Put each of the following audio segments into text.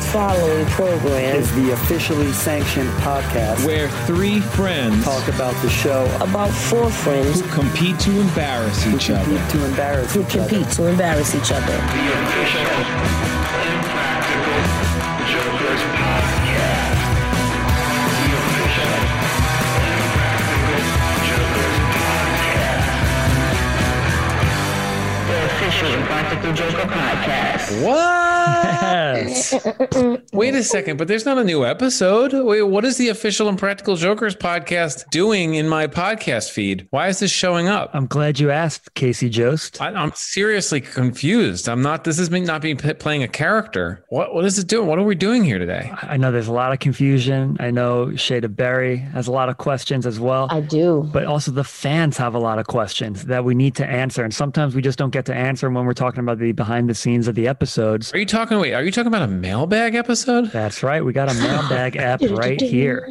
following program is the officially sanctioned podcast where three friends talk about the show about four friends who compete to embarrass each compete other. to embarrass who each other. compete to embarrass each other. The official Impractical Jokers podcast. The official Impractical Jokers podcast. The official Impractical Joker podcast. What? Wait a second, but there's not a new episode. Wait, what is the official Impractical Jokers podcast doing in my podcast feed? Why is this showing up? I'm glad you asked, Casey Jost. I, I'm seriously confused. I'm not. This is me not being playing a character. What What is it doing? What are we doing here today? I know there's a lot of confusion. I know Shada Berry has a lot of questions as well. I do. but also the fans have a lot of questions that we need to answer. And sometimes we just don't get to answer them when we're talking about the behind the scenes of the episodes. Are you talking? Wait, are you talking about a mailbag episode? That's right. We got a mailbag app right here.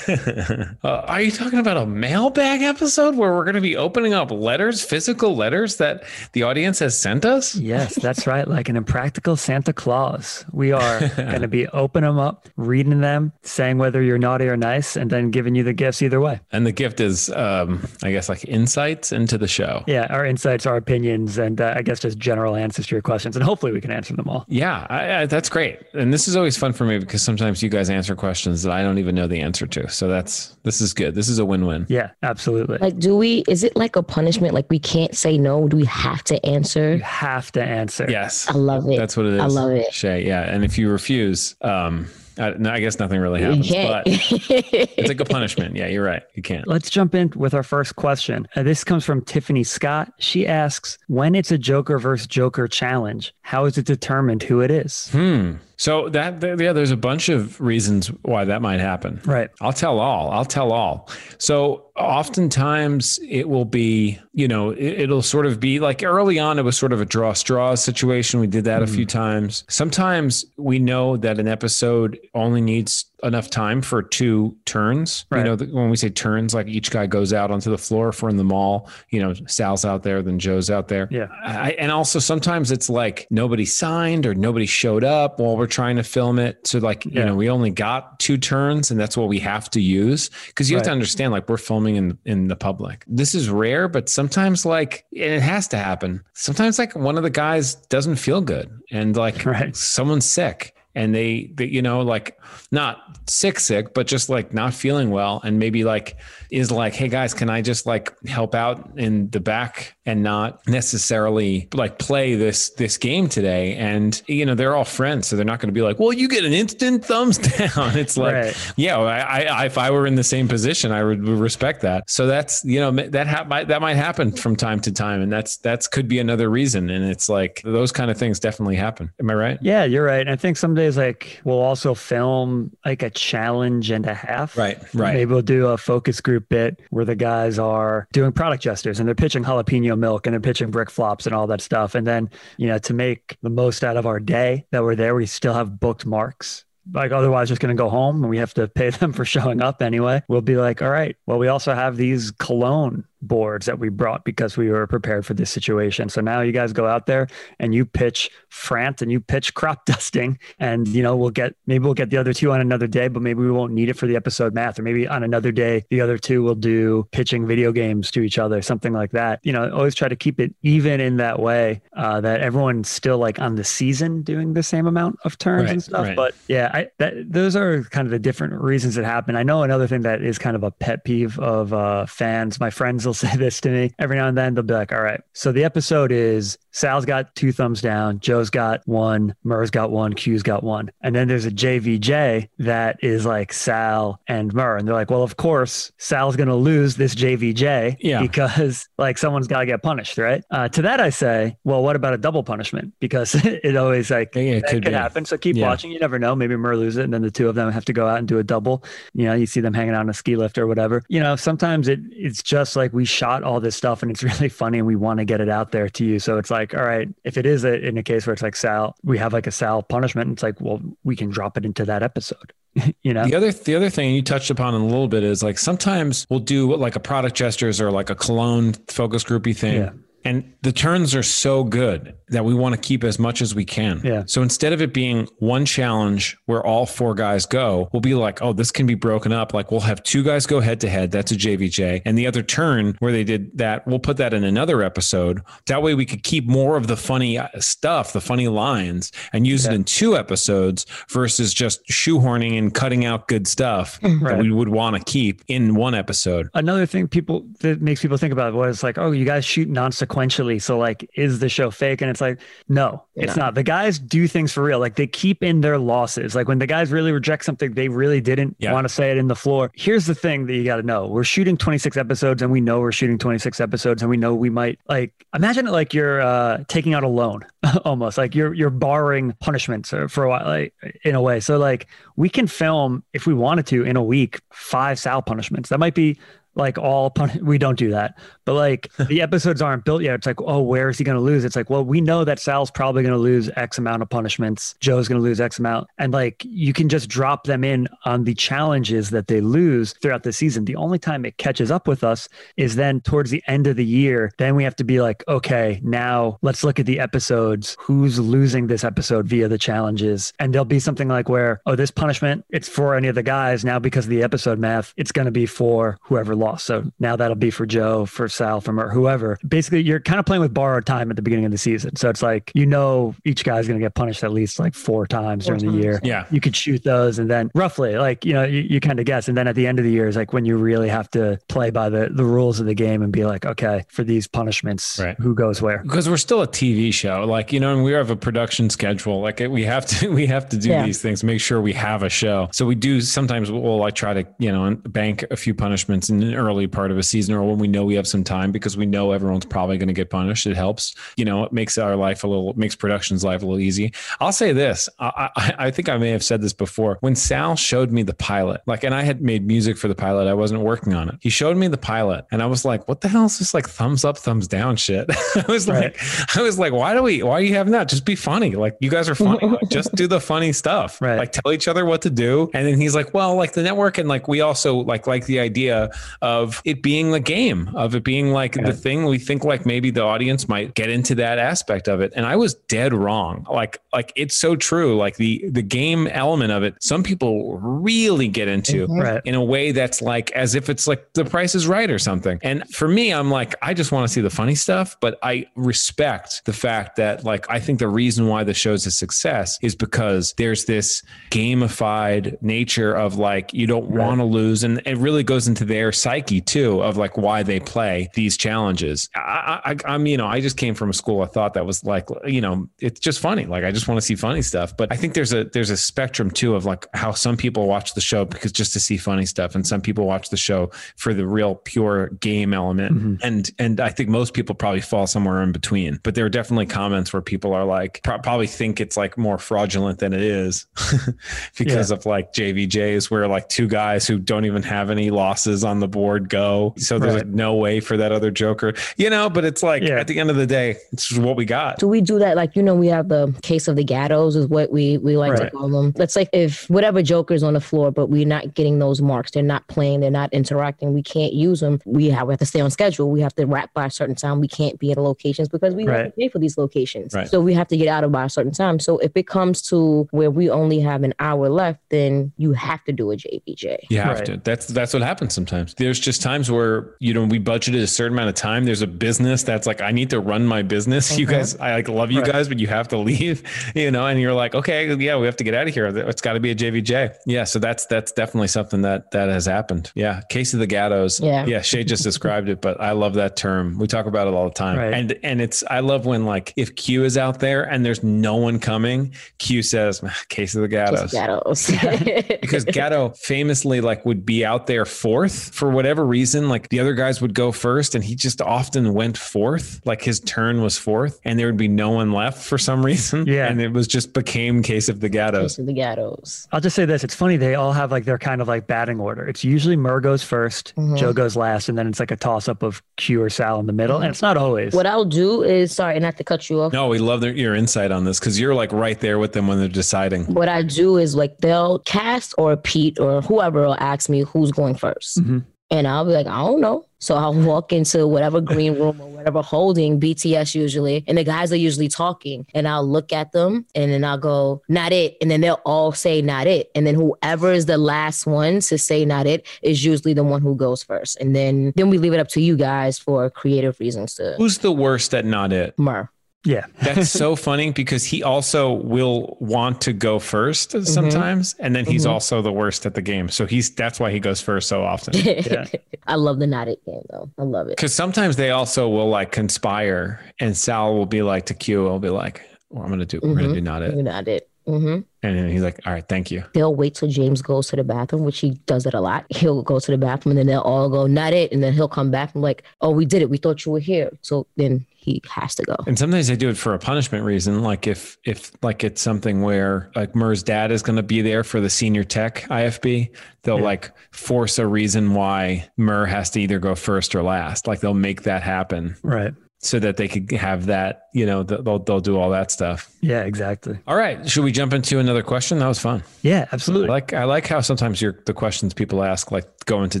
uh, are you talking about a mailbag episode where we're going to be opening up letters, physical letters that the audience has sent us? Yes, that's right. Like an impractical Santa Claus. We are going to be opening them up, reading them, saying whether you're naughty or nice, and then giving you the gifts either way. And the gift is, um, I guess, like insights into the show. Yeah, our insights, our opinions, and uh, I guess just general answers to your questions. And hopefully we can answer them all. Yeah, I, I, that's great. And this is always fun for me because sometimes you guys answer questions that I don't even know the answer to. So that's this is good. This is a win-win. Yeah, absolutely. Like, do we, is it like a punishment? Like, we can't say no? Do we have to answer? You have to answer. Yes, I love it. that's what it is. I love it. Shay. Yeah, and if you refuse, um, I, no, I guess nothing really happens. can't. But it's like a punishment. Yeah, you're right. You can't. Let's jump in with our first question. Uh, this comes from Tiffany Scott. She asks, when it's a Joker versus Joker challenge, how is it determined who it is? Hmm. So that yeah, there's a bunch of reasons why that might happen. Right. I'll tell all. I'll tell all. So oftentimes it will be, you know, it, it'll sort of be like early on, it was sort of a draw straws situation. We did that a hmm. few times. Sometimes we know that an episode only needs enough time for two turns. Right. You know, the, when we say turns, like each guy goes out onto the floor. If we're in the mall, you know, Sal's out there, then Joe's out there. Yeah. I, and also sometimes it's like nobody signed or nobody showed up while we're trying to film it. So like, you know, we only got two turns and that's what we have to use. Cause you have to understand, like we're filming in, in the public. This is rare, but sometimes like, it has to happen. Sometimes like one of the guys doesn't feel good and like Right. someone's sick and they, they, you know, like not sick, sick, but just like not feeling well. And maybe like is like, hey guys, can I just like help out in the back and not necessarily like play this this game today? And you know, they're all friends, so they're not going to be like, well, you get an instant thumbs down. It's like, Right. yeah, I, I, if I were in the same position, I would respect that. So that's you know that ha- might, that might happen from time to time, and that's that's could be another reason. And it's like those kind of things definitely happen. Am I right? Yeah, you're right. And I think some days like we'll also film like a challenge and a half. Right, right. Maybe we'll do a focus group bit where the guys are doing product gestures and they're pitching jalapeno milk and they're pitching brick flops and all that stuff. And then, you know, to make the most out of our day that we're there, we still have booked marks. Like otherwise just going to go home and we have to pay them for showing up anyway. We'll be like, all right, well, we also have these cologne boards that we brought because we were prepared for this situation. So now you guys go out there and you pitch Frant and you pitch crop dusting and you know we'll get maybe we'll get the other two on another day but maybe we won't need it for the episode math. Or maybe on another day the other two will do pitching video games to each other something like that. You know always try to keep it even in that way uh, that everyone's still like on the season doing the same amount of turns Right, and stuff. right. but yeah I, that, those are kind of the different reasons that happen i know another thing that is kind of a pet peeve of uh, fans. My friends will say this to me every now and then they'll be like all right so the episode is sal's got two thumbs down joe's got one murr's got one q's got one and then there's a jvj that is like sal and murr and they're like well of course sal's going to lose this jvj Yeah. because like someone's got to get punished right uh, to that i say well what about a double punishment because it always like Yeah, it could could happen. So keep Yeah. watching. You never know. Maybe Murr loses it, and then the two of them have to go out and do a double. You know, you see them hanging out on a ski lift or whatever. You know, sometimes it it's just like we shot all this stuff and it's really funny and we want to get it out there to you. So it's like, all right, if it is a, in a case where it's like Sal, we have like a Sal punishment. It's like, well, we can drop it into that episode. you know, The other the other thing you touched upon in a little bit is like sometimes we'll do like a product gestures or like a cologne focus groupy thing. Yeah. And the turns are so good that we want to keep as much as we can. Yeah. So instead of it being one challenge where all four guys go, we'll be like, oh, this can be broken up. Like we'll have two guys go head to head. That's a JVJ. And the other turn where they did that, we'll put that in another episode. That way we could keep more of the funny uh, stuff, the funny lines, and use it in two episodes versus just shoehorning and cutting out good stuff that we would want to keep in one episode. Another thing people that makes people think about was like, oh, you guys shoot non-sequentially, so like, is the show fake? And it's like, no, it's not. The guys do things for real. Like they keep in their losses. Like when the guys really reject something, they really didn't Yeah. want to say it in the floor. Here's the thing that you got to know: we're shooting 26 episodes, and we know we're shooting 26 episodes, and we know we might like imagine it like you're uh, taking out a loan, almost like you're you're borrowing punishments uh, for a while, like in a way. So like we can film if we wanted to in a week five Sal punishments. That might be like all pun- we don't do that but like the episodes aren't built yet. It's like oh where is he going to lose? It's like well we know that sal's probably going to lose x amount of punishments. Joe's going to lose x amount. And like you can just drop them in on the challenges that they lose throughout the season. The only time it catches up with us is then towards the end of the year. Then we have to be like okay now let's look at the episodes. Who's losing this episode via the challenges? And there'll be something like where oh this punishment it's for any of the guys. Now because of the episode math it's going to be for whoever lost. So now that'll be for joe for sal for Murr, whoever basically you're kind of playing with borrowed time at the beginning of the season so it's like you know each guy's going to get punished at least like four times Four during the year. Yeah. you could shoot those and then roughly like you know you, you kind of guess and then at the end of the year is like when you really have to play by the the rules of the game and be like okay for these punishments Right. who goes where because we're still a TV show, like you know, and we have a production schedule. Like we have to, we have to do Yeah. these things, make sure we have a show. So we do sometimes. We'll like try to, you know, bank a few punishments in an early part of a season, or when we know we have some time, because we know everyone's probably going to get punished. It helps, you know, it makes our life a little, makes production's life a little easy. I'll say this: I, I, I think I may have said this before. When Sal showed me the pilot, like, and I had made music for the pilot, I wasn't working on it. He showed me the pilot, and I was like, "What the hell is this like thumbs up, thumbs down shit?" I was Right. like, I was like, why do we, why are you having that? Just be funny. Like, you guys are funny. Like, just do the funny stuff. Right. Like, tell each other what to do. And then he's like, well, like the network, and like we also like like the idea of it being the game, of it being like the thing. We think like maybe the audience might get into that aspect of it. And I was dead wrong. Like, like it's so true. Like the the game element of it, some people really get into mm-hmm. right in a way that's like as if it's like the price is right or something. And for me, I'm like, I just want to see the funny stuff, but I respect the fact that like I think the reason why the show's a success is because there's this gamified nature of like you don't want to lose. And it really goes into their psyche too of like why they play these challenges. I, I I'm, you know, I just came from a school I thought that was like, you know, it's just funny. Like I just want to see funny stuff. But I think there's a there's a spectrum too of like how some people watch the show because just to see funny stuff, and some people watch the show for the real pure game element. Mm-hmm. And and I think most people probably fall somewhere in between. But there are definitely comments where people are like pro- probably think it's like more fraudulent than it is because of like JVJs where like two guys who don't even have any losses on the board go. So there's Right. like no way for that other Joker, you know. But it's like Yeah. at the end of the day, it's just what we got. Do we do that? Like, you know, we have the case of the gattos is what we, we like Right. to call them. That's like if whatever joker's on the floor, but we're not getting those marks. They're not playing. They're not interacting. We can't use them. We have, we have to stay on schedule. We have to wrap by a certain time. We can't be at locations because we have to pay for these locations. Right. So we have to get out of by a certain time. So if it comes to where we only have an hour left, then you have to do a JVJ. You have Right. to. That's that's what happens sometimes. There's just times where you know we budgeted a certain amount of time. There's a business that's like I need to run my business. You mm-hmm. guys, I like love you Right. guys, but you have to leave. You know, and you're like, okay, yeah, we have to get out of here. It's got to be a JVJ. Yeah, so that's that's definitely something that that has happened. Yeah, case of the gattos. Yeah. yeah. Shay just described it, but I love that term. We talk about it all the time. Right. And and it's I love when like if Q is out there and there's no one coming, Q says case of the gattos gattos. because Gatto famously like would be out there fourth for whatever reason. Like the other guys would go first, and he just often went fourth. Like his turn was fourth, and there would be no one left for some reason. Yeah. and it was just became case of the Gattos. Case of the gattos. I'll just say this. It's funny. They all have like their kind of like batting order. It's usually Murr goes 1st Mhm. Joe goes last, and then it's like a toss up of Q or Sal in the middle. And it's not always. What I'll do is, sorry, not to cut you off. No, we love their, your insight on this because you're like right there with them when they're deciding. what I do is like they'll cast or Pete or whoever will ask me who's going 1st Mhm. And I'll be like, I don't know. So I'll walk into whatever green room or whatever holding BTS usually, and the guys are usually talking, and I'll look at them and then I'll go, not it. And then they'll all say, not it. And then whoever is the last one to say, not it, is usually the one who goes first. And then, then we leave it up to you guys for creative reasons to Who's the worst at not it? murr. Yeah. That's so funny because he also will want to go 1st sometimes, and then he's Mhm. also the worst at the game. So he's that's why he goes first so often. I love the not it game though. I love it. Because sometimes they also will like conspire, and Sal will be like to Q, will be like, well, "I'm gonna do, we're gonna do not it," Not it. Hmm and then he's like, "All right, thank you." They'll wait till James goes to the bathroom, which he does it a lot. He'll go to the bathroom and then they'll all go, not it. And then he'll come back and like, oh, we did it. We thought you were here. So then he has to go. And sometimes they do it for a punishment reason, like if if like it's something where like Murr's dad is going to be there for the senior tech IFB, they'll Yeah. like force a reason why Murr has to either go first or last. Like they'll make that happen Right. So that they could have that. You know, th- they'll they'll do all that stuff. Yeah, exactly. All right, should we jump into another question? That was fun. Yeah, I absolutely. like I like how sometimes your the questions people ask like go into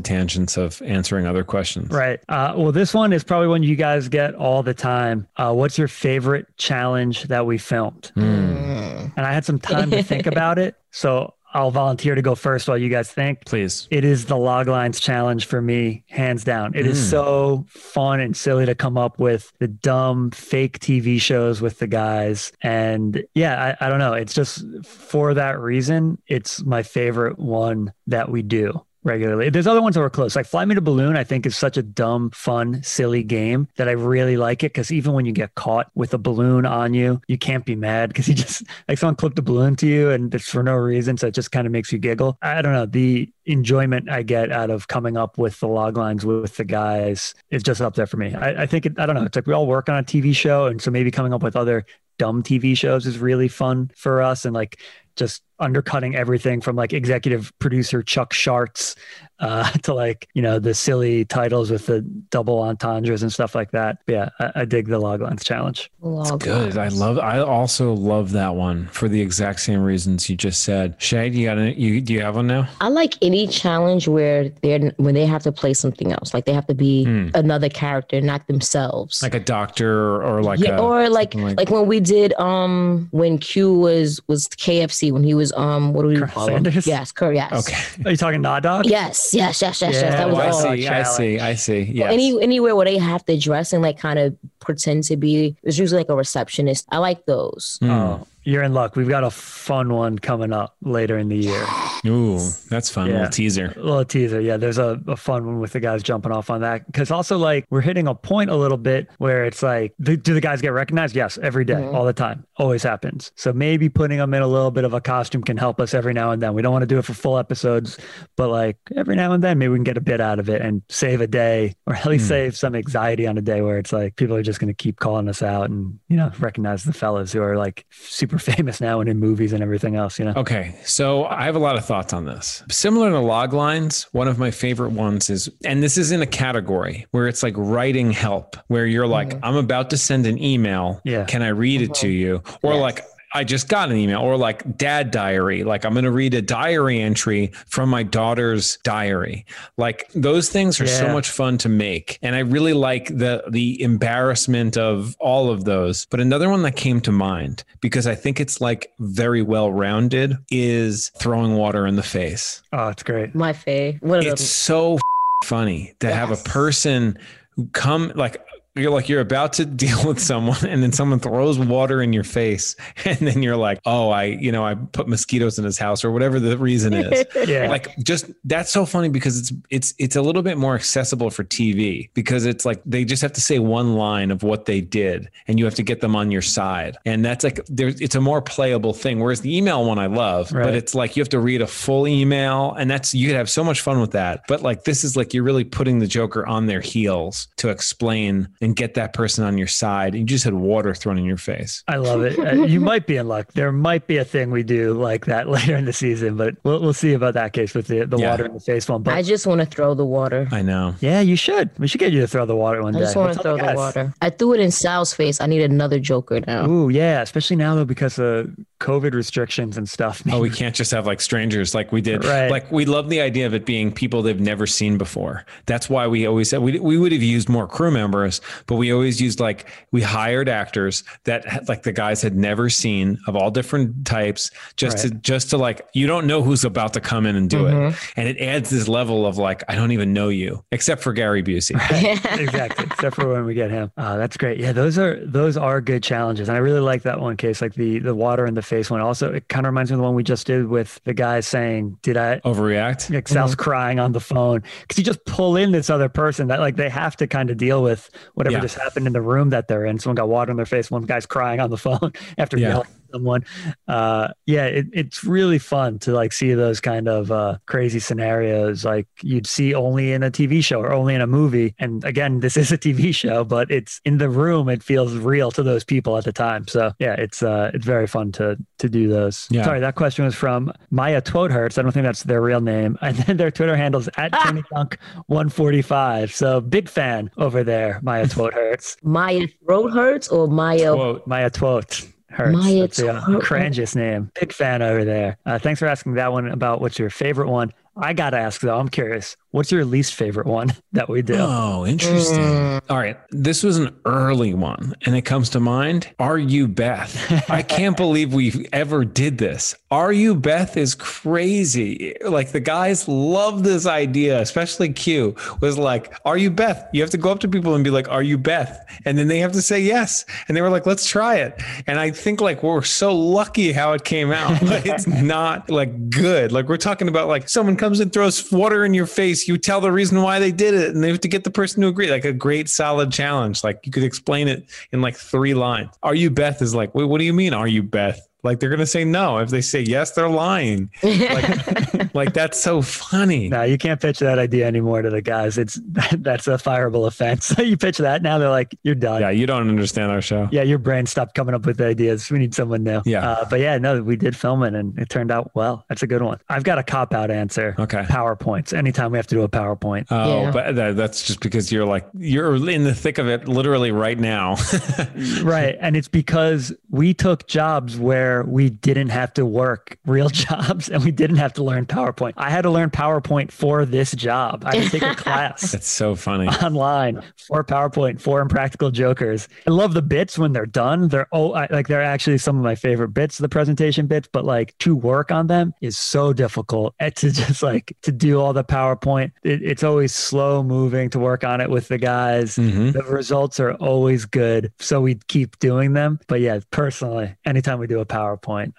tangents of answering other questions. Right. Uh, well, this one is probably one you guys get all the time. Uh, what's your favorite challenge that we filmed? Mm. And I had some time to think about it. So I'll volunteer to go first while you guys think. Please. It is the log lines challenge for me, hands down. It is Mm. so fun and silly to come up with the dumb fake TV shows with the guys. And yeah, I, I don't know. It's just for that reason, it's my favorite one that we do regularly. There's other ones that were close. Like Fly Me to Balloon, I think is such a dumb, fun, silly game that I really like it because even when you get caught with a balloon on you, you can't be mad because you just like someone clipped a balloon to you and it's for no reason. So it just kind of makes you giggle. I don't know. The enjoyment I get out of coming up with the log lines with the guys is just up there for me. I, I think it, I don't know. It's like we all work on a TV show. And so maybe coming up with other dumb TV shows is really fun for us. And like, just undercutting everything from like executive producer Chuck Sharts uh, to like you know the silly titles with the double entendres and stuff like that. But yeah, I, I dig the Loglines challenge. Log Good. I love. I also love that one for the exact same reasons you just said. Shay, you got any, you? Do you have one now? I like any challenge where they're when they have to play something else, like they have to be Hmm. another character, not themselves. Like a doctor or like yeah, a, or like, something like when we did um when Q was was KFC when he was um what do we Colonel call him? Yes, Kurt. Yes. okay. Are you talking Nod Dog? Yes, yes, yes, yes, yes. Yeah, That Oh, was I all all. see. I see. I see. Yes. Any anywhere where they have to dress and like kind of pretend to be. There's usually like a receptionist. I like those. Hmm. Oh, you're in luck. We've got a fun one coming up later in the year. Ooh, that's fun. Yeah. Little teaser. A little teaser. Yeah, there's a, a fun one with the guys jumping off on that. Because also, like, we're hitting a point a little bit where it's like, do, do the guys get recognized? Yes, every day, Mhm. all the time. Always happens. So maybe putting them in a little bit of a costume can help us every now and then. We don't want to do it for full episodes, but like every now and then, maybe we can get a bit out of it and save a day or at least Hmm. save some anxiety on a day where it's like people are just going to keep calling us out and, you know, recognize the fellas who are like super famous now and in movies and everything else, you know? Okay, so I have a lot of thoughts on this. Similar to log lines, one of my favorite ones is, and this is in a category where it's like writing help, where you're like, mm. I'm about to send an email. Yeah. Can I read it uh-huh. to you? Or Yes. like, I just got an email, or like dad diary. Like, I'm going to read a diary entry from my daughter's diary. Like, those things are so much fun to make. And I really like the, the embarrassment of all of those. But another one that came to mind, because I think it's like very well rounded, is throwing water in the face. Oh, it's great. My fave. One It's them. so funny to have a person who come like you're like you're about to deal with someone and then someone throws water in your face and then you're like oh i you know i put mosquitoes in his house or whatever the reason is Yeah. like just that's so funny because it's it's it's a little bit more accessible for TV because it's like they just have to say one line of what they did and you have to get them on your side and that's like there's it's a more playable thing whereas the email one I love Right. but it's like you have to read a full email and that's you could have so much fun with that but like this is like you're really putting the Joker on their heels to explain and get that person on your side you just had water thrown in your face I love it. Uh, you might be in luck. There might be a thing we do like that later in the season, but we'll, we'll see about that case with the, the Yeah. water in the face one. But I just want to throw the water. I know yeah, you should. We should get you to throw the water one I day. just want to throw the guys. water. I threw it in Sal's face. I need another Joker now. Ooh, yeah, especially now though because of COVID restrictions and stuff. Oh, we can't just have like strangers like we did. Right. Like we love the idea of it being people they've never seen before. That's why we always said we, we would have used more crew members, but we always used like we hired actors that like the guys had never seen of all different types just to just to like you don't know who's about to come in and do Mm-hmm. it. And it adds this level of like I don't even know you except for Gary Busey. exactly. Except for when we get him. Uh, that's great. Yeah, those are those are good challenges, and I really like that one case, like the the water and the face one. Also, it kind of reminds me of the one we just did with the guy saying, "Did I?" Overreact. Like Sal's mm-hmm. crying on the phone because you just pull in this other person that like they have to kind of deal with whatever Yeah. just happened in the room that they're in. Someone got water in their face. One guy's crying on the phone after Yeah. yelling someone. Uh, yeah, it, it's really fun to like see those kind of uh, crazy scenarios like you'd see only in a TV show or only in a movie. And again, this is a TV show, but it's in the room. It feels real to those people at the time. So yeah, it's uh, it's very fun to to do those. Yeah. Sorry, that question was from Maya Twodhertz. I don't think that's their real name. And then their Twitter handles at Tony Dunk 145. So big fan over there, Maya Twodhertz. Maya throat hurts or Maya. Quote. Maya Twot. Maya That's the uh, name. Big fan over there. Uh, thanks for asking that one about what's your favorite one. I got to ask though, I'm curious, what's your least favorite one that we do? Oh, interesting. Mm. All right. This was an early one, and it comes to mind. Are you Beth? I can't believe we ever did this. Are you Beth is crazy. Like the guys love this idea, especially Q was like, Are you Beth? You have to go up to people and be like, Are you Beth? And then they have to say yes. And they were like, Let's try it. And I think like we're so lucky how it came out, but it's not like good. Like we're talking about like someone comes and throws water in your face, you tell the reason why they did it, and they have to get the person to agree. Like a great solid challenge. Like you could explain it in like three lines. Are you Beth is like, wait, what do you mean? Are you Beth? Like they're gonna say no. If they say yes, they're lying. Like, like that's so funny. No, you can't pitch that idea anymore to the guys. It's that's a fireable offense. you pitch that now, they're like, you're done. Yeah, you don't understand our show. Yeah, your brain stopped coming up with ideas. We need someone new. Yeah. Uh, but yeah, no, we did film it and it turned out well. That's a good one. I've got a cop out answer. Okay. PowerPoints. Anytime we have to do a PowerPoint. Oh, Yeah. but that, that's just because you're like you're in the thick of it, literally right now. right. And it's because we took jobs where we didn't have to work real jobs and we didn't have to learn PowerPoint. I had to learn PowerPoint for this job. I had to take a class. That's so funny. online for PowerPoint for Impractical Jokers. I love the bits when they're done. They're oh, I, like they're actually some of my favorite bits, the presentation bits. But like to work on them is so difficult. And to just like to do all the PowerPoint, it, it's always slow moving to work on it with the guys. Mhm. The results are always good, so we keep doing them. But yeah, personally, anytime we do a PowerPoint,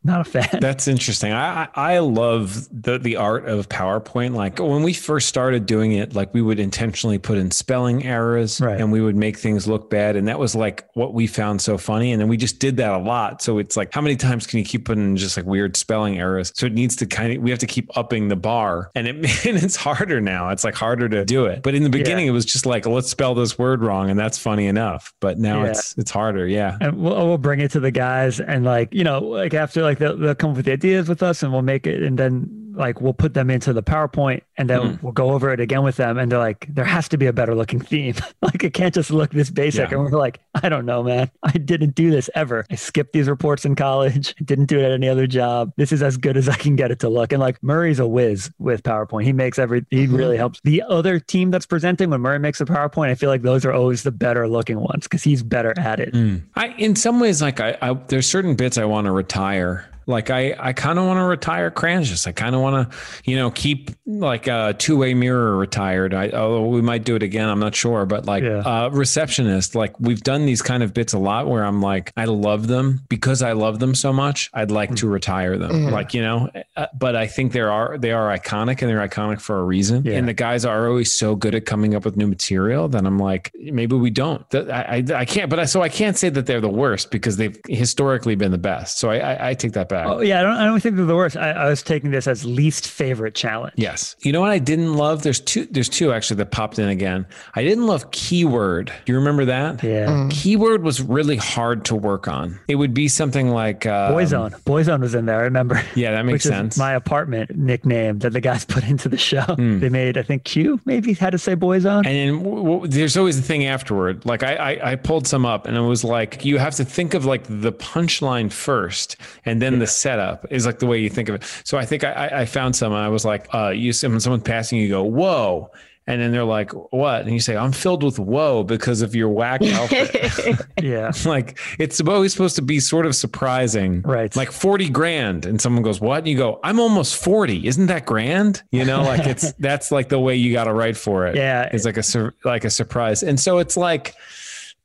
not a fan. That's interesting. I I love the the art of PowerPoint. Like when we first started doing it, like we would intentionally put in spelling errors Right. and we would make things look bad, and that was like what we found so funny. And then we just did that a lot. So it's like, how many times can you keep putting in just like weird spelling errors? So it needs to kind of we have to keep upping the bar, and it and it's harder now. It's like harder to do it. But in the beginning, it was just like let's spell this word wrong, and that's funny enough. But now Yeah. it's it's harder. Yeah. and we'll, we'll bring it to the guys and like you know like after like they'll, they'll come up with the ideas with us and we'll make it and then like we'll put them into the powerpoint and then Hmm. we'll go over it again with them. And they're like there has to be a better looking theme. Like it can't just look this basic. Yeah. and we're like i don't know man. I didn't do this ever. I skipped these reports in college. I didn't do it at any other job. This is as good as i can get it to look. And like murray's a whiz with powerpoint. He makes every he Mm-hmm. really helps. The other team that's presenting when murray makes a powerpoint i feel like those are always the better looking ones because he's better at it. I, in some ways, like I, I there's certain bits I want to retire. Like I, I kind of want to retire Cranjus. I kind of want to, you know, keep like a two way mirror retired. I, although we might do it again, I'm not sure. But like Yeah. uh, receptionist, like we've done these kind of bits a lot where I'm like, I love them because I love them so much. I'd like to retire them. Like you know, uh, but I think there are they are iconic and they're iconic for a reason. Yeah. And the guys are always so good at coming up with new material that I'm like, maybe we don't. I, I, I can't, but I, so I can't say that they're the worst because they've historically been the best. So I, I, I take that back. Oh yeah, I don't, I don't think they're the worst. I, I was taking this as least favorite challenge. Yes. You know what I didn't love? There's two. There's two actually that popped in again. I didn't love keyword. Do you remember that? Yeah. Keyword was really hard to work on. It would be something like um, Boyzone. Boyzone was in there. I remember. Yeah, that makes which sense. Is my apartment nickname that the guys put into the show. Hmm. They made, I think, Q maybe had to say Boyzone. And then w- w- there's always the thing afterward. Like I, I, I pulled some up, and it was like you have to think of like the punchline first, and then the setup is like the way you think of it. So I think I, I- I found some. I was like, uh, you when someone passing, you go, whoa. And then they're like, what? And you say, I'm filled with whoa because of your whack outfit. Yeah. like it's always supposed to be sort of surprising. Right. Like 40 grand. And someone goes, what? And you go, I'm almost 40. Isn't that grand? You know, like it's, that's like the way you got to write for it. Yeah. It's like a, like a surprise. And so it's like,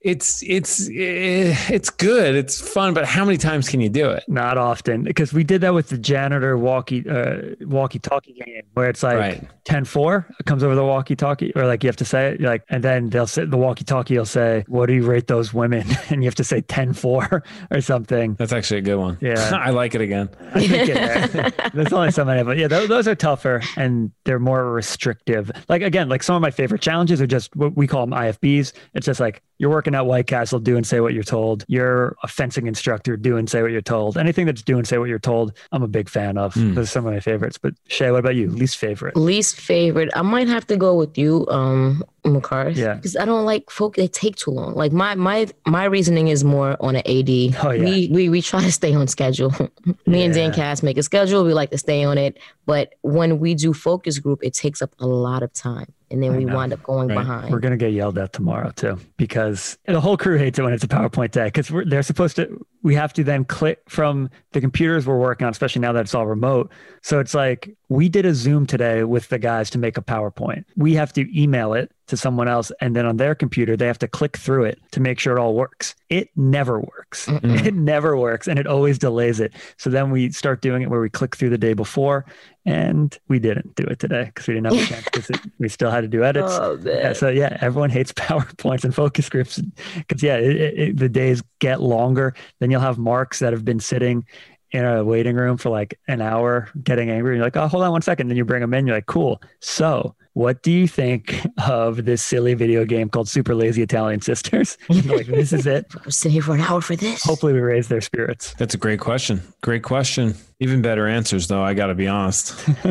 it's, it's, eh, it's good. It's fun, but how many times can you do it? Not often because we did that with the janitor walkie uh, walkie talkie game where it's like Right. 10 4 it comes over the walkie talkie or like you have to say it you're like and then they'll say the walkie talkie will say what do you rate those women and you have to say 10 4 or something That's actually a good one. Yeah. I like it again. I think it, there's only so many, but yeah, those, those are tougher and they're more restrictive. Like again, like some of my favorite challenges are just what we call them IFBs. It's just like you're working at White Castle, do and say what you're told. You're a fencing instructor, do and say what you're told. Anything that's do and say what you're told, I'm a big fan of. Mm. Those are some of my favorites. But Shay, what about you? Least favorite? Least favorite, I might have to go with you, um, Makar. Yeah. Because I don't like folk. They take too long. Like my my my reasoning is more on an AD. Oh, yeah. We we we try to stay on schedule. Me and Dan Yeah. Cass make a schedule. We like to stay on it. But when we do focus group, it takes up a lot of time, and then I we know. wind up going Right. behind. We're gonna get yelled at tomorrow too because the whole crew hates it when it's a PowerPoint day because they're supposed to. We have to then click from the computers we're working on, especially now that it's all remote. So it's like we did a Zoom today with the guys to make a PowerPoint. We have to email it to someone else, and then on their computer they have to click through it to make sure it all works. It never works. Mm-mm. It never works, and it always delays it. So then we start doing it where we click through the day before, and we didn't do it today because we didn't have a chance because we still had to do edits. Oh. Yeah, so yeah, everyone hates PowerPoints and focus groups because yeah, it, it, the days get longer. Then you'll have marks that have been sitting in a waiting room for like an hour, getting angry. And you're like, oh, hold on one second. Then you bring them in. You're like, cool. So, what do you think of this silly video game called Super Lazy Italian Sisters? Like, this is it. I'm sitting here for an hour for this. Hopefully, we raise their spirits. That's a great question. Great question. Even better answers, though. I got to be honest.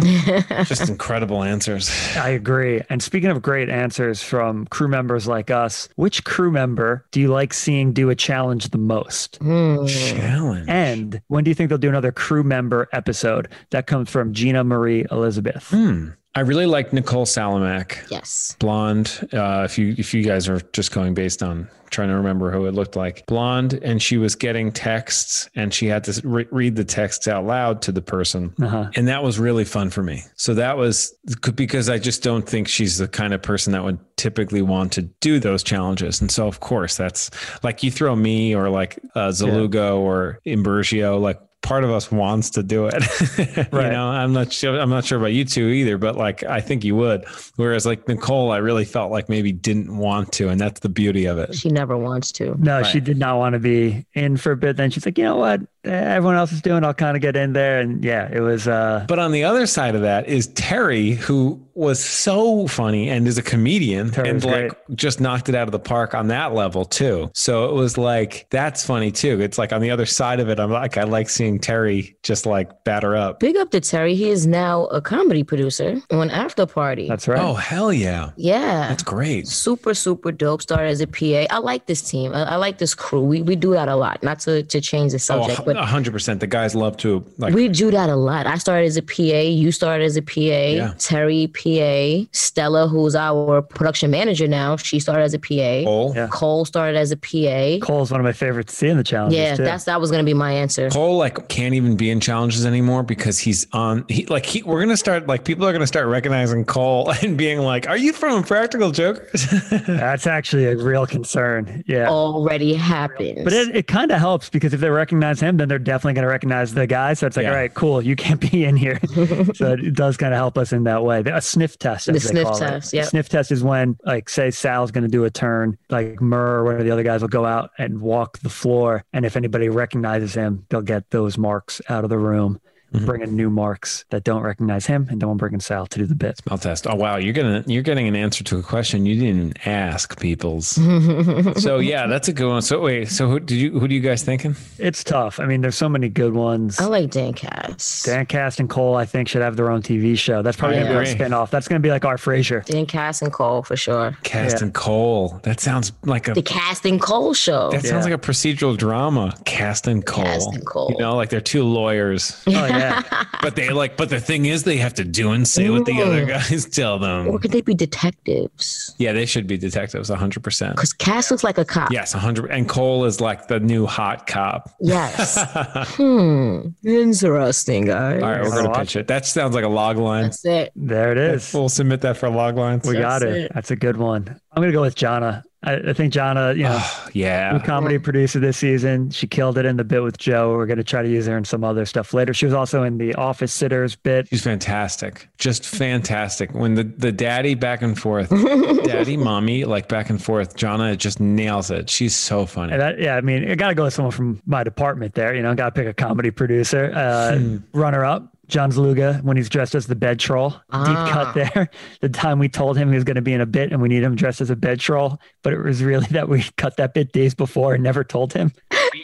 Just incredible answers. I agree. And speaking of great answers from crew members like us, which crew member do you like seeing do a challenge the most? Hmm. Challenge. And when do you think they'll do another crew member episode? That comes from Gina Marie Elizabeth. Hmm. I really like Nicole Salamak. Yes. blonde uh, if you if you guys are just going based on trying to remember who it looked like blonde and she was getting texts and she had to re- read the texts out loud to the person Uh-huh. and that was really fun for me so that was because i just don't think she's the kind of person that would typically want to do those challenges and so of course that's like you throw me or like uh, zaluga or imbergio like part of us wants to do it you Right. know i'm not sure i'm not sure about you two either but like i think you would whereas like nicole i really felt like maybe didn't want to and that's the beauty of it She never wants to. No, she did not want to be in for a bit. Then she's like, you know what? Everyone else is doing. I'll kind of get in there. And yeah, it was. uh But on the other side of that is Terry, who was so funny and is a comedian Terry and was like just knocked it out of the park on that level too. So it was like that's funny too. It's like on the other side of it, I'm like I like seeing Terry just like batter up. Big up to Terry. He is now a comedy producer on After Party. That's right. Oh hell yeah, yeah. that's great. super super dope started as a pa i like this team i, I like this crew we, we do that a lot not to, to change the Oh, subject but hundred percent. The guys love to like. we do that a lot i started as a pa you started as a pa terry pa stella who's our production manager now she started as a pa Cole. Yeah. cole started as a pa Cole's one of my favorites to see in the challenges. yeah too. that's that was gonna be my answer Cole like can't even be in challenges anymore because he's on he like he we're gonna start like people are gonna start recognizing Cole and being like, Are you from Practical Jokers? That's actually a real concern. Yeah. already happens But it, it kind of helps because if they recognize him, then they're definitely going to recognize the guy. So it's like, Yeah. all right, cool, you can't be in here. so it does kind of help us in that way. A sniff test, as The they sniff call test, it. yep. Sniff test is when, like, say Sal's going to do a turn, like Murr or one of the other guys will go out and walk the floor, and if anybody recognizes him, they'll get those marks out of the room. Mhm. bringing new marks that don't recognize him, and then we're bringing Sal to do the bit. Smell test. Oh wow, you're getting you're getting an answer to a question you didn't ask, peoples. so yeah, that's a good one. So wait, so who did you who do you guys thinking? It's tough. I mean, there's so many good ones. I like Dan Cass. Dan Cass and Cole, I think, should have their own TV show. That's probably I gonna be our agree. spin-off. That's gonna be like our Frasier. Dan Cass and Cole for sure. Cast Yeah. and Cole. That sounds like a The Cast and Cole show. that sounds like a procedural drama. Cast and Cole. Cast and Cole. You know, like they're two lawyers, Oh yeah. but they like. But the thing is, they have to do and say what the other guys tell them. or could they be detectives? Yeah, they should be detectives, hundred percent. Because Cass looks like a cop. Yes, hundred. And Cole is like the new hot cop. Yes. hmm. Interesting, guys. All right, we're gonna pitch it. That sounds like a log line. That's it. There it is. We'll submit that for a log lines. We got That's it. it. That's a good one. I'm gonna go with Jana. I, I think Jana, you know, Oh, yeah. new comedy producer this season. She killed it in the bit with Joe. We're gonna try to use her in some other stuff later. She was also in the Office Sitters bit. She's fantastic. Just fantastic. When the, the daddy back and forth, daddy, mommy, like back and forth, Jana just nails it. She's so funny. And that, yeah, I mean, I gotta go with someone from my department there. You know, gotta pick a comedy producer. Uh, Hmm. Runner up. John Zaluga when he's dressed as the bed troll. Deep Ah. cut there. The time we told him he was going to be in a bit and we need him dressed as a bed troll, but it was really that we cut that bit days before and never told him.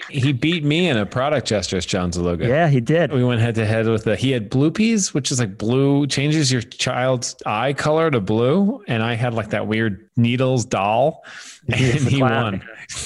He beat me in a product gestures, John Zaluga. Yeah, he did. We went head to head with the, he had blue peas, which is like blue, changes your child's eye color to blue. And I had like that weird needles doll. And He was the he clown.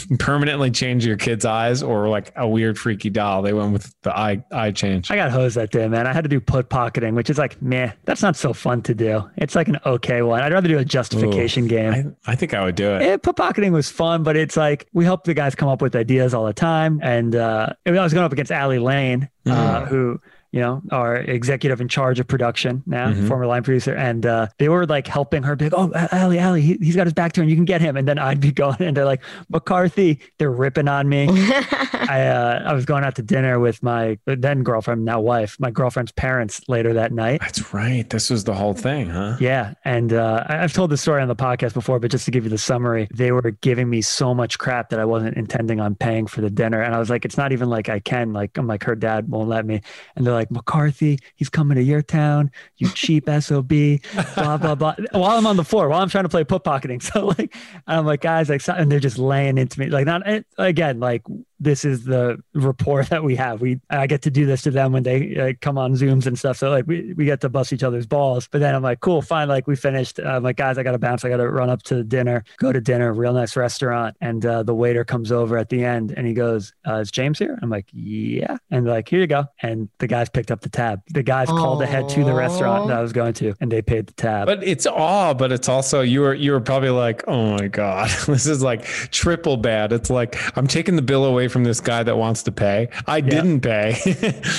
won. Permanently change your kid's eyes or like a weird freaky doll. They went with the eye eye change. I got hosed that day, man. I had to do put pocketing, which is like, meh, that's not so fun to do. It's like an okay one. I'd rather do a justification game. I, I think I would do it. Yeah, put pocketing was fun, but it's like we help the guys come up with ideas all the time. And uh, I was going up against Allie Lane, uh, who you know, our executive in charge of production now, Mhm. former line producer, and uh, they were like helping her, be like, "Oh, Ali, Ali, he, he's got his back to her, you can get him." And then I'd be going, and they're like, "McCarthy," they're ripping on me. I uh, I was going out to dinner with my then girlfriend, now wife, my girlfriend's parents later that night. That's right. This was the whole thing, huh? Yeah, and uh, I- I've told the story on the podcast before, but just to give you the summary, they were giving me so much crap that I wasn't intending on paying for the dinner, and I was like, it's not even like I can. Like I'm like, her dad won't let me, and they're like, McCarthy, he's coming to your town, you cheap sob, blah blah blah. While I'm on the floor, while I'm trying to play put pocketing, so like, I'm like, guys, like, and they're just laying into me, like, not eh, again, like this is the rapport that we have. We I get to do this to them when they come on Zooms and stuff. So like we, we get to bust each other's balls. But then I'm like, cool, fine. Like we finished. I'm like, guys, I got to bounce. I got to run up to dinner, go to dinner, real nice restaurant. And uh, the waiter comes over at the end and he goes, uh, "Is James here?" I'm like, "Yeah." And like, "Here you go." And the guys picked up the tab. The guys called ahead to the restaurant that I was going to, and they paid the tab. But it's awe, but it's also you were you were probably like, oh my god, this is like triple bad. It's like I'm taking the bill away from this guy that wants to pay. I didn't pay,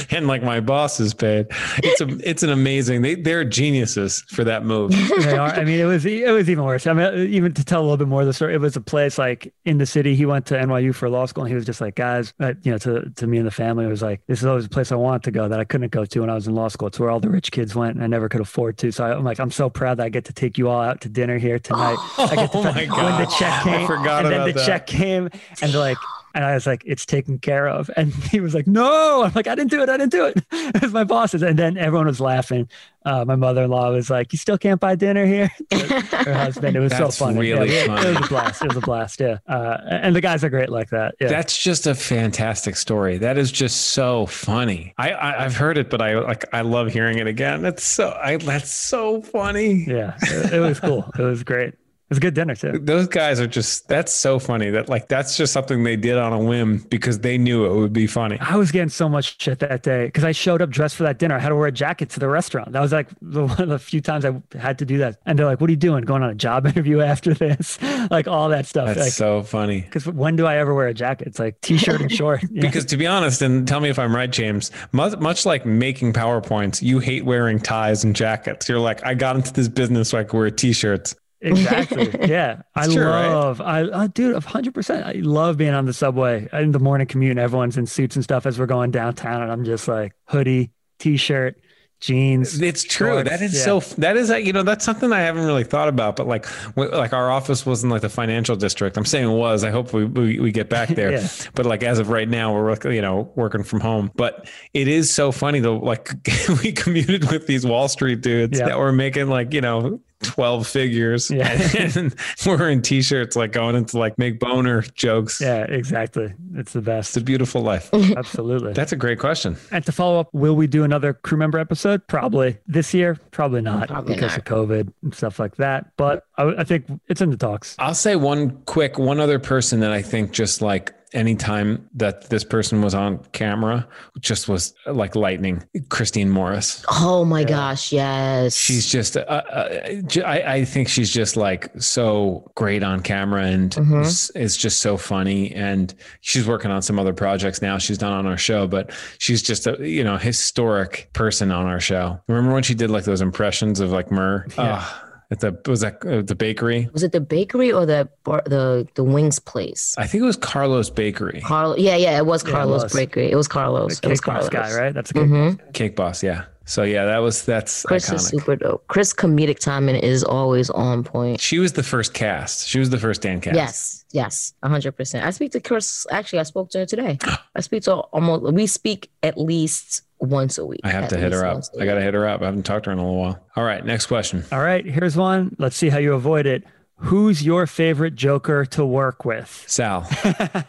and like my boss is paid. It's a it's an amazing. They they're geniuses for that move. they are. I mean, it was it was even worse. I mean, even to tell a little bit more of the story, it was a place like in the city. He went to NYU for law school, and he was just like, guys, uh, you know, to to me and the family, it was like, this is always a place I wanted to go that I couldn't go to when I was in law school. It's where all the rich kids went, and I never could afford to. So I, I'm like, I'm so proud that I get to take you all out to dinner here tonight. I get to Oh my when the check came, I forgot and then the that. check came, and like. And I was like, it's taken care of. And he was like, no. I'm like, I didn't do it. I didn't do it. It was my bosses. And then everyone was laughing. Uh, my mother-in-law was like, you still can't buy dinner here? Her husband. It was so funny. really yeah, funny. It was a blast. It was a blast. Yeah. Uh, and the guys are great like that. Yeah. That's just a fantastic story. That is just so funny. I, I I've heard it, but I like I love hearing it again. That's so I that's so funny. yeah. It, it was cool. It was great. It was a good dinner too. Those guys are just that's so funny that like that's just something they did on a whim because they knew it would be funny. I was getting so much shit that day because I showed up dressed for that dinner. I had to wear a jacket to the restaurant. That was like the, one of the few times I had to do that. And they're like, "What are you doing? Going on a job interview after this? like all that stuff." That's like, so funny. because when do I ever wear a jacket? It's like t-shirt and short. Yeah. Because to be honest, and tell me if I'm right, James, much, much like making PowerPoints, you hate wearing ties and jackets. You're like, I got into this business so I could wear t-shirts. Exactly. Yeah. I true, right? love, I, uh, dude, a hundred percent. I love being on the subway in the morning commute and everyone's in suits and stuff as we're going downtown. And I'm just like hoodie, t-shirt, jeans. It's true. shorts. That is Yeah. so. That is you know that's something I haven't really thought about. But like like our office was in like the financial district. I'm saying it was. I hope we we, we get back there. Yeah. But like as of right now, we're you know working from home. But it is so funny though. Like we commuted with these Wall Street dudes Yeah. that were making like you know. 12 figures Yeah. and we're in t-shirts like going into like make boner jokes Yeah, exactly. It's the best. it's a beautiful life Absolutely. that's a great question And to follow up, will we do another crew member episode? Probably this year. Probably not Probably because not. of COVID and stuff like that. But I, I think it's in the talks. I'll say one quick, one other person that I think just like anytime that this person was on camera, just was like lightning. Christine Morris. Oh my gosh, yes. She's just, uh, uh, j- I, I think she's just like so great on camera and Mhm. is, is just so funny. And she's working on some other projects now. She's not on our show, but she's just a you know historic person on our show. Remember when she did like those impressions of like Murr? Yeah. Ah, at the was that uh, the bakery? was it the bakery or the bar, the the wings place? I think it was Carlo's Bakery. Carlo, yeah, yeah, it was Yeah, it Carlos was. Bakery. It was Carlos. The it was cake boss Carlos. guy, right? That's a cake hmm Cake Boss, yeah. So yeah, that was that's Chris iconic. is super dope. Chris comedic timing is always on point. She was the first cast. She was the first Dan Cass. Yes, yes, hundred percent. I speak to Chris. Actually, I spoke to her today. I speak to almost. We speak at least once a week. I have to hit her up. I got to hit her up. I haven't talked to her in a little while. All right, next question. All right, here's one. Let's see how you avoid it. Who's your favorite Joker to work with? Sal.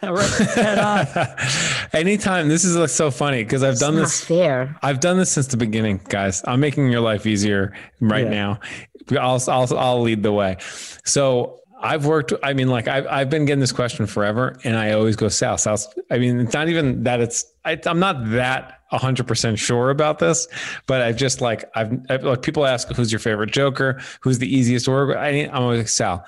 All right, head on. Anytime. This is like so funny because I've It's done not this. fair. I've done this since the beginning, guys. I'm making your life easier right Yeah. now. I'll, I'll, I'll lead the way. So I've worked, I mean, like I've, I've been getting this question forever and I always go Sal, Sal. I mean, it's not even that it's, I, I'm not that 100% sure about this, but I've just like, I've, I've like people ask who's your favorite Joker, who's the easiest to work with. I, I'm always like, Sal.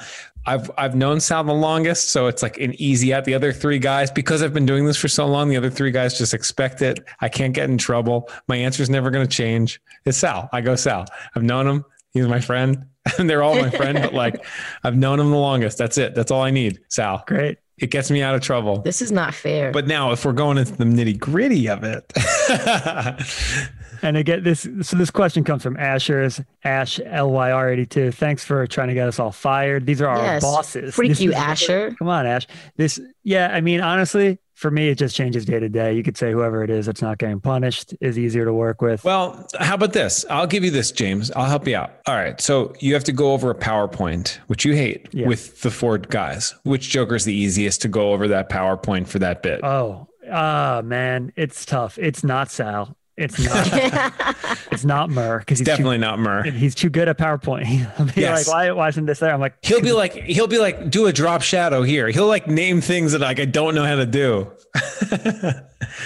I've I've known Sal the longest, so it's like an easy out. The other three guys, because I've been doing this for so long, the other three guys just expect it. I can't get in trouble. My answer is never going to change. It's Sal. I go Sal. I've known him. He's my friend, and they're all my friend. But like, I've known him the longest. That's it. That's all I need. Sal. Great. It gets me out of trouble. This is not fair. But now, if we're going into the nitty gritty of it, And again, this so this question comes from Asher's Ash LYR eighty two. Thanks for trying to get us all fired. These are our yes, bosses. freak This you, is- Asher. Come on, Ash. This, yeah, I mean, honestly, for me, it just changes day to day. You could say whoever it is that's not getting punished is easier to work with. Well, how about this? I'll give you this, James. I'll help you out. All right. So you have to go over a PowerPoint, which you hate, Yeah. with the four guys. Which Joker's the easiest to go over that PowerPoint for that bit? oh, ah, man, it's tough. It's not Sal. It's not. it's not Murr because he's Definitely not Murr. He's too good at PowerPoint. He'll be Yes. like, why, why isn't this there? I'm like, He'll be like, he'll be like, do a drop shadow here. He'll like name things that like I don't know how to do.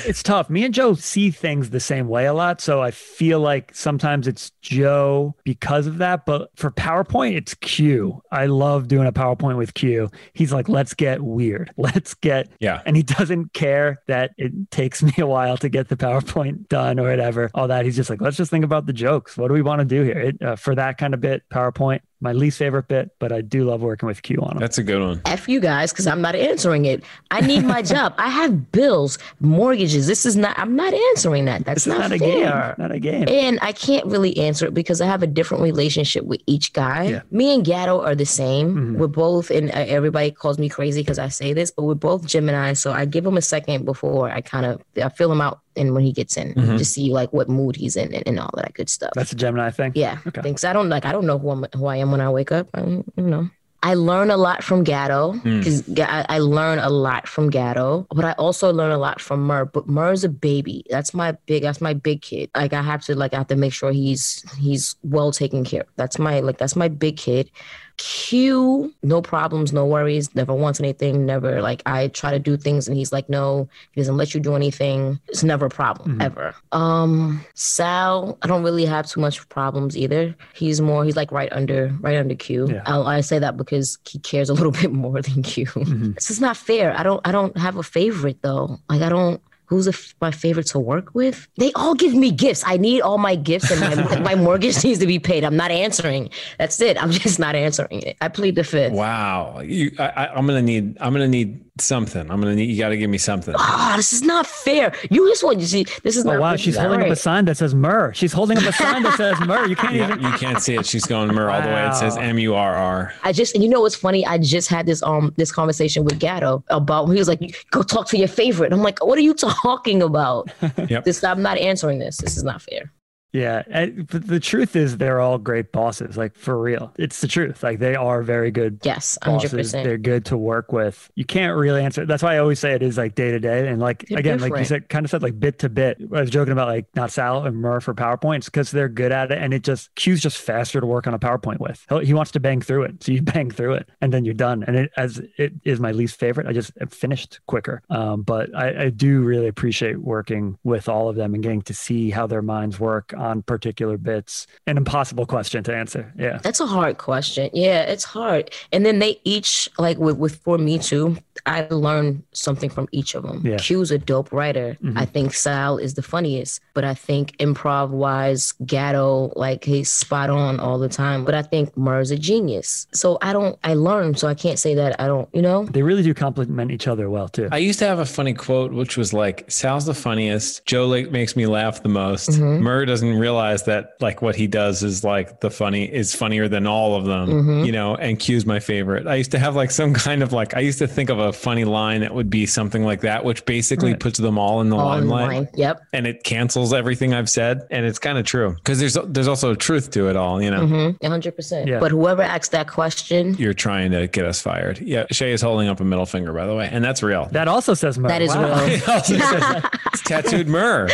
it's tough. Me and Joe see things the same way a lot. So I feel like sometimes it's Joe because of that. But for PowerPoint, it's Q. I love doing a PowerPoint with Q. He's like, let's get weird. Let's get, Yeah. and he doesn't care that it takes me a while to get the PowerPoint done or whatever. All that. He's just like, let's just think about the jokes. What do we want to do here? It, uh, for that kind of bit, PowerPoint, my least favorite bit, but I do love working with Q on them. That's a good one. F you guys, because I'm not answering it. I need my job. I have bills, mortgages. This is not. I'm not answering that. That's not, not a game. fair. Not a game. And I can't really answer it because I have a different relationship with each guy. Yeah. Me and Gatto are the same. Mhm. We're both, and uh, everybody calls me crazy because I say this, but we're both Gemini. So I give him a second before I kind of I fill him out, and when he gets in, Mhm. to see like what mood he's in and, and all that good stuff. That's a Gemini thing. Yeah, Okay. thanks. I don't like. I don't know who I'm, who I am when I wake up. I you know. I learn a lot from Gatto Hmm. because I, I learn a lot from Gatto, but I also learn a lot from Murr. But Murr's a baby. That's my big. That's my big kid. Like I have to like I have to make sure he's he's well taken care. of. That's my like that's my big kid. Q, no problems, no worries, never wants anything, never like I try to do things and he's like, no, he doesn't let you do anything. It's never a problem Mhm. ever. Um, Sal, I don't really have too much problems either. He's more, he's like right under, right under Q. Yeah. I'll- I say that because he cares a little bit more than Q. Mhm. This is not fair. I don't, I don't have a favorite though. Like I don't. Who's my favorite to work with? They all give me gifts. I need all my gifts, and my, my mortgage needs to be paid. I'm not answering. That's it. I'm just not answering it. I plead the fifth. Wow. You, I, I'm gonna need. I'm gonna need something. I'm gonna need. You got to give me something. Ah, this is not fair. You just want you see. This is Oh not. wow, she's is not holding up a sign that says Murr. She's holding up a sign that says Murr. You can't Yeah, even. you can't see it. She's going Murr all the way. It says Wow. M U R R. I just, and you know what's funny? I just had this um this conversation with Gatto about he was like, "Go talk to your favorite." I'm like, "What are you talking about?" Yep. This I'm not answering this. This is not fair. Yeah, and- but the truth is they're all great bosses. Like for real, it's the truth. Like they are very good Yes, hundred bosses. percent. They're good to work with. You can't really answer. That's why I always say it is like day to day. And like They're again, like you said, kind of said like bit to bit. I was joking about like not Sal and Murr for PowerPoints because they're good at it, and it just Q's just faster to work on a PowerPoint with. He wants to bang through it, so you bang through it, and then you're done. And it as it is my least favorite. I just have finished quicker. Um, but I, I do really appreciate working with all of them and getting to see how their minds work on particular bits. An impossible question to answer. Yeah. That's a hard question. Yeah, it's hard. And then they each like with with for me too. I learned something from each of them. Yeah. Q's a dope writer. I think Sal is the funniest, but I think improv wise, Gatto like he's spot on all the time. But I think Murr's a genius. So I don't. I learned. So I can't say that I don't. You know. They really do complement each other well too. I used to have a funny quote, which was like, "Sal's the funniest. Joe like makes me laugh the most. Mm-hmm. Murr doesn't realize that like what he does is like the funny is funnier than all of them, Mm-hmm. you know." And Q's my favorite. I used to have like some kind of like I used to think of a funny line that would be something like that, which basically Right. puts them all in the All in limelight. line. Yep. And it cancels everything I've said, and it's kind of true because there's there's also truth to it all. You know, Mm-hmm. hundred percent. Yeah. But whoever asked that question, you're trying to get us fired. Yeah, Chá is holding up a middle finger, by the way, and that's real. That also says Murr. that is Wow. real. it's tattooed Murr.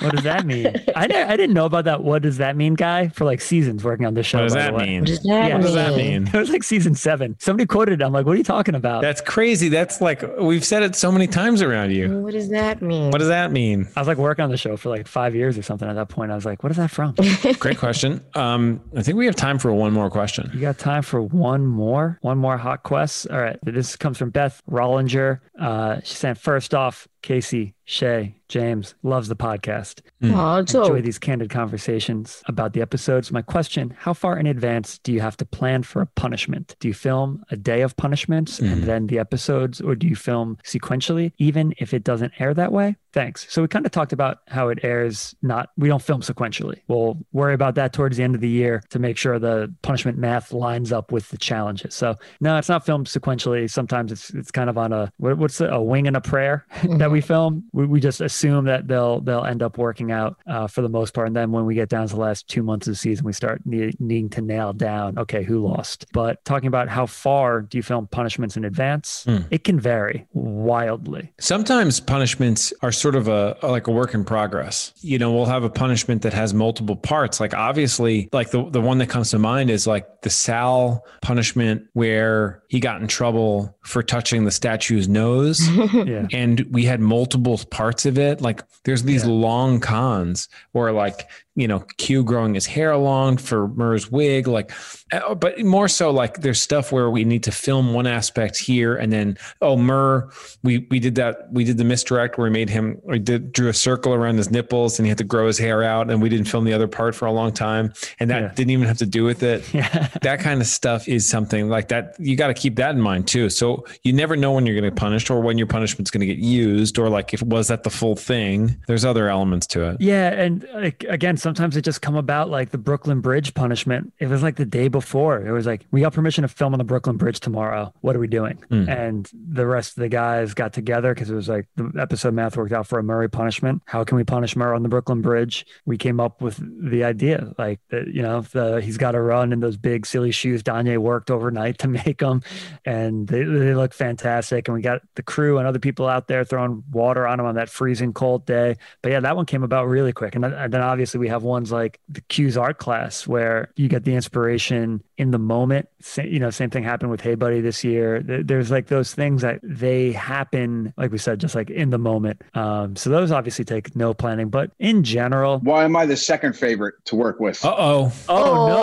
What does that mean? I, didn't- I didn't know about that. What does that mean, guy? For like seasons working on this show. What does that mean? What does that Yeah, mean? What does that mean? It was like season seven. Somebody quoted it. I'm like, what are you talking about? That's crazy. That's like we've said it so many times around you. What does that mean? What does that mean? I was like working on the show for like five years or something at that point. I was like, what is that from? Great question. Um, I think we have time for one more question. You got time for one more? One more hot quest? All right. This comes from Beth Rollinger. Uh, she's saying, first off, Casey, Chá, James loves the podcast. Hmm. Aw, Enjoy these candid conversations about the episodes. My question How far in advance do you have to plan for a punishment? Do you film a day of punishments and hmm. then the episodes, or do you film sequentially, even if it doesn't air that way? Thanks. So we kind of talked about how it airs not, we don't film sequentially. We'll worry about that towards the end of the year to make sure the punishment math lines up with the challenges. So no, it's not filmed sequentially. Sometimes it's it's kind of on a what, what's it, a wing and a prayer that we film. We, we just assume that they'll they'll end up working out uh, for the most part. And then when we get down to the last two months of the season, we start need, needing to nail down okay who lost. But talking about how far do you film punishments in advance, it can vary wildly. Sometimes punishments are sort of a like a work in progress. You know, we'll have a punishment that has multiple parts. Like obviously, like the, the one that comes to mind is like the Sal punishment where he got in trouble for touching the statue's nose. Yeah. and we had multiple parts of it. Like there's these long cons where like, you know, Q growing his hair long for Murr's wig, like, uh, but more so like there's stuff where we need to film one aspect here and then, oh, Murr, we, we did that. We did the misdirect where we made him, we did, drew a circle around his nipples and he had to grow his hair out and we didn't film the other part for a long time. And that Yeah. didn't even have to do with it Yeah. that kind of stuff is something like that. You got to keep that in mind too. So you never know when you're going to punish or when your punishment's going to get used or like if was that the full thing. There's other elements to it. Yeah, and like again, sometimes it just come about like the Brooklyn Bridge punishment. It was like the day before. It was like we got permission to film on the Brooklyn Bridge tomorrow. What are we doing? Hmm. And the rest of the guys got together because it was like the episode math worked out for a Murray punishment. How can we punish Murray on the Brooklyn Bridge? We came up with the idea like that. You know, the he's got to run in those big silly shoes. Danye worked overnight to make them, and they they look fantastic. And we got the crew and other people out there throwing water on him on that freezing cold day. But yeah, that one came about really quick. And then, and then obviously we have ones like the Q's art class where you get the inspiration in the moment. Sa- you know, same thing happened with Hey Buddy this year. There- There's like those things that they happen, like we said, just like in the moment. Um, so those obviously take no planning, but in general, Why am I the second favorite to work with? Uh oh. oh, no,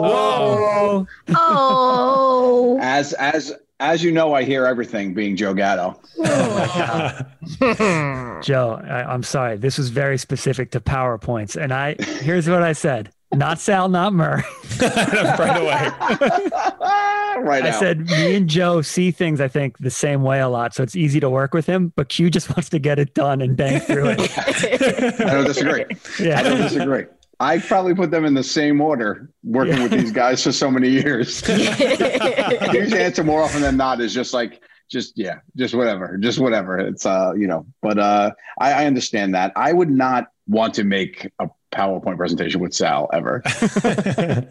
whoa, whoa. Oh, As as as you know, I hear everything. Being Joe Gatto. Joe, I, I'm sorry. This was very specific to PowerPoints. And I, here's what I said. not Sal, not Murr. right away. right I out. said me and Joe see things I think the same way a lot, so it's easy to work with him. But Q just wants to get it done and bang through it. I don't disagree. Yeah. I don't disagree. I probably put them in the same order, working with these guys for so many years. His answer more often than not is just like, just yeah, just whatever, just whatever. It's uh, you know, but uh, I, I understand that. I would not want to make a PowerPoint presentation with Sal ever.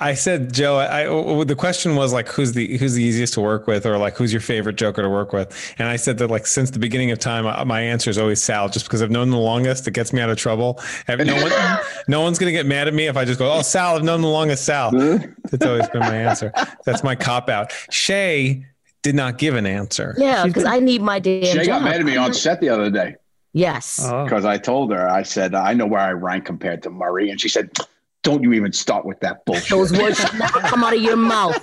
I said, Joe. I, I the question was like, who's the who's the easiest to work with, or like who's your favorite Joker to work with? And I said that like since the beginning of time, uh, my answer is always Sal, just because I've known the longest. It gets me out of trouble. No one, no one's gonna get mad at me if I just go, "Oh, Sal, I've known the longest." Sal. That's always been my answer. That's my cop out. Chá did not give an answer. yeah, because I need my damn Chá job. got mad at me on set the other day Yes. Oh. because I told her, I said, I know where I rank compared to Murray, and she said, "Don't you even start with that bullshit." Those words never come out of your mouth.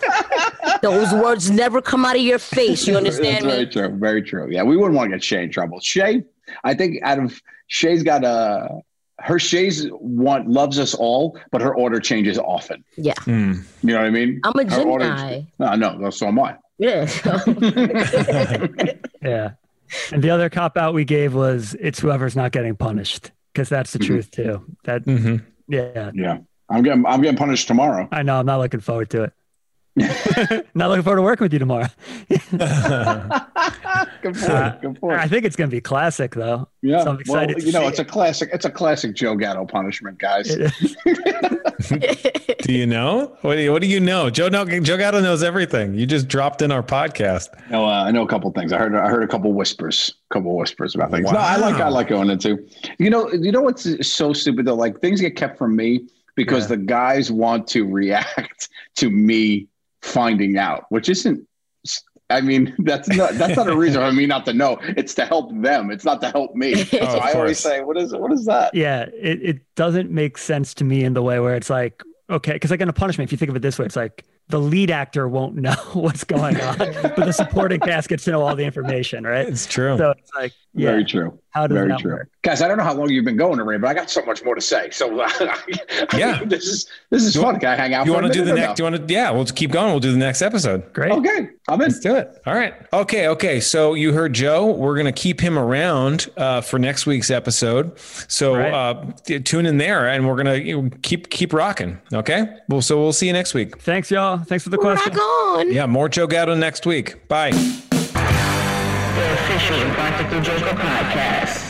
Those words never come out of your face. You understand That's very true. Very true. Yeah, we wouldn't want to get Chá in trouble. Chá, I think out of Chá's got a her Chá's want loves us all, but her order changes often. Yeah. Hmm. You know what I mean? I'm a Her order- No, no, so am I. Yeah. yeah. And the other cop out we gave was it's whoever's not getting punished because that's the Mhm. truth too. That hmm yeah, Yeah, I'm getting I'm getting punished tomorrow. I know. I'm not looking forward to it. not looking forward to working with you tomorrow. Good point. Uh, Good point. I think it's gonna be classic though. yeah, so I'm well, excited to you know, see it's a classic. It's a classic Joe Gatto punishment, guys. Do you know? What do you, what do you know? Joe, no, Joe Gatto knows everything. You just dropped in our podcast. No, uh, I know a couple things. I heard I heard a couple whispers, a couple whispers about things. No, I like I like going into. You know, you know what's so stupid though? Like things get kept from me because Yeah. the guys want to react to me finding out, which isn't. I mean, that's not that's not a reason for me not to know. It's to help them. It's not to help me. Oh, so of I always say, "What is what is that?" yeah, it, it doesn't make sense to me in the way where it's like, okay, because like in a punishment, if you think of it this way, it's like the lead actor won't know what's going on, but the supporting cast gets to know all the information, right? It's true. So it's like, yeah, Very true. how does Very that true. work? Guys, I don't know how long you've been going to Ray, but I got so much more to say. So I Yeah. mean, this is this is You fun. want- Can I hang out? you want to do the minute or next? Do you want to? Yeah, we'll just keep going. We'll do the next episode. Great. Okay, I'm in. Let's do it. All right. Okay. Okay. So you heard Joe. We're going to keep him around uh, for next week's episode. So Right. uh, tune in there, and we're going to keep keep rocking. Okay. Well, so we'll see you next week. Thanks, y'all. Thanks for the question. Rock on. Yeah. More Joe Gatto next week. Bye. The official Impractical Joker podcast.